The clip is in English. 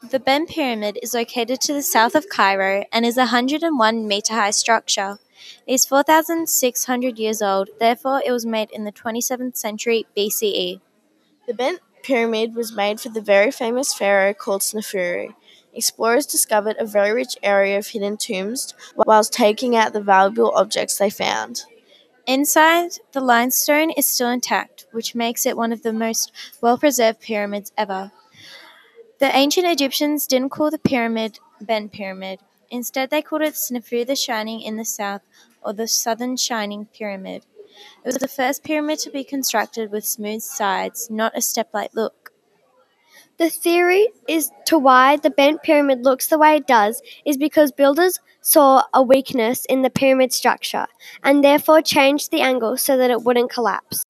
The Bent Pyramid is located to the south of Cairo and is a 101 meter high structure. It is 4,600 years old, therefore, it was made in the 27th century BCE. The Bent Pyramid was made for the very famous pharaoh called Sneferu. Explorers discovered a very rich area of hidden tombs whilst taking out the valuable objects they found. Inside, the limestone is still intact, which makes it one of the most well preserved pyramids ever. The ancient Egyptians didn't call the pyramid Bent Pyramid. Instead, they called it Snefer the Shining in the south, or the Southern Shining Pyramid. It was the first pyramid to be constructed with smooth sides, not a step like look. The theory is to why the bent pyramid looks the way it does is because builders saw a weakness in the pyramid structure and therefore changed the angle so that it wouldn't collapse.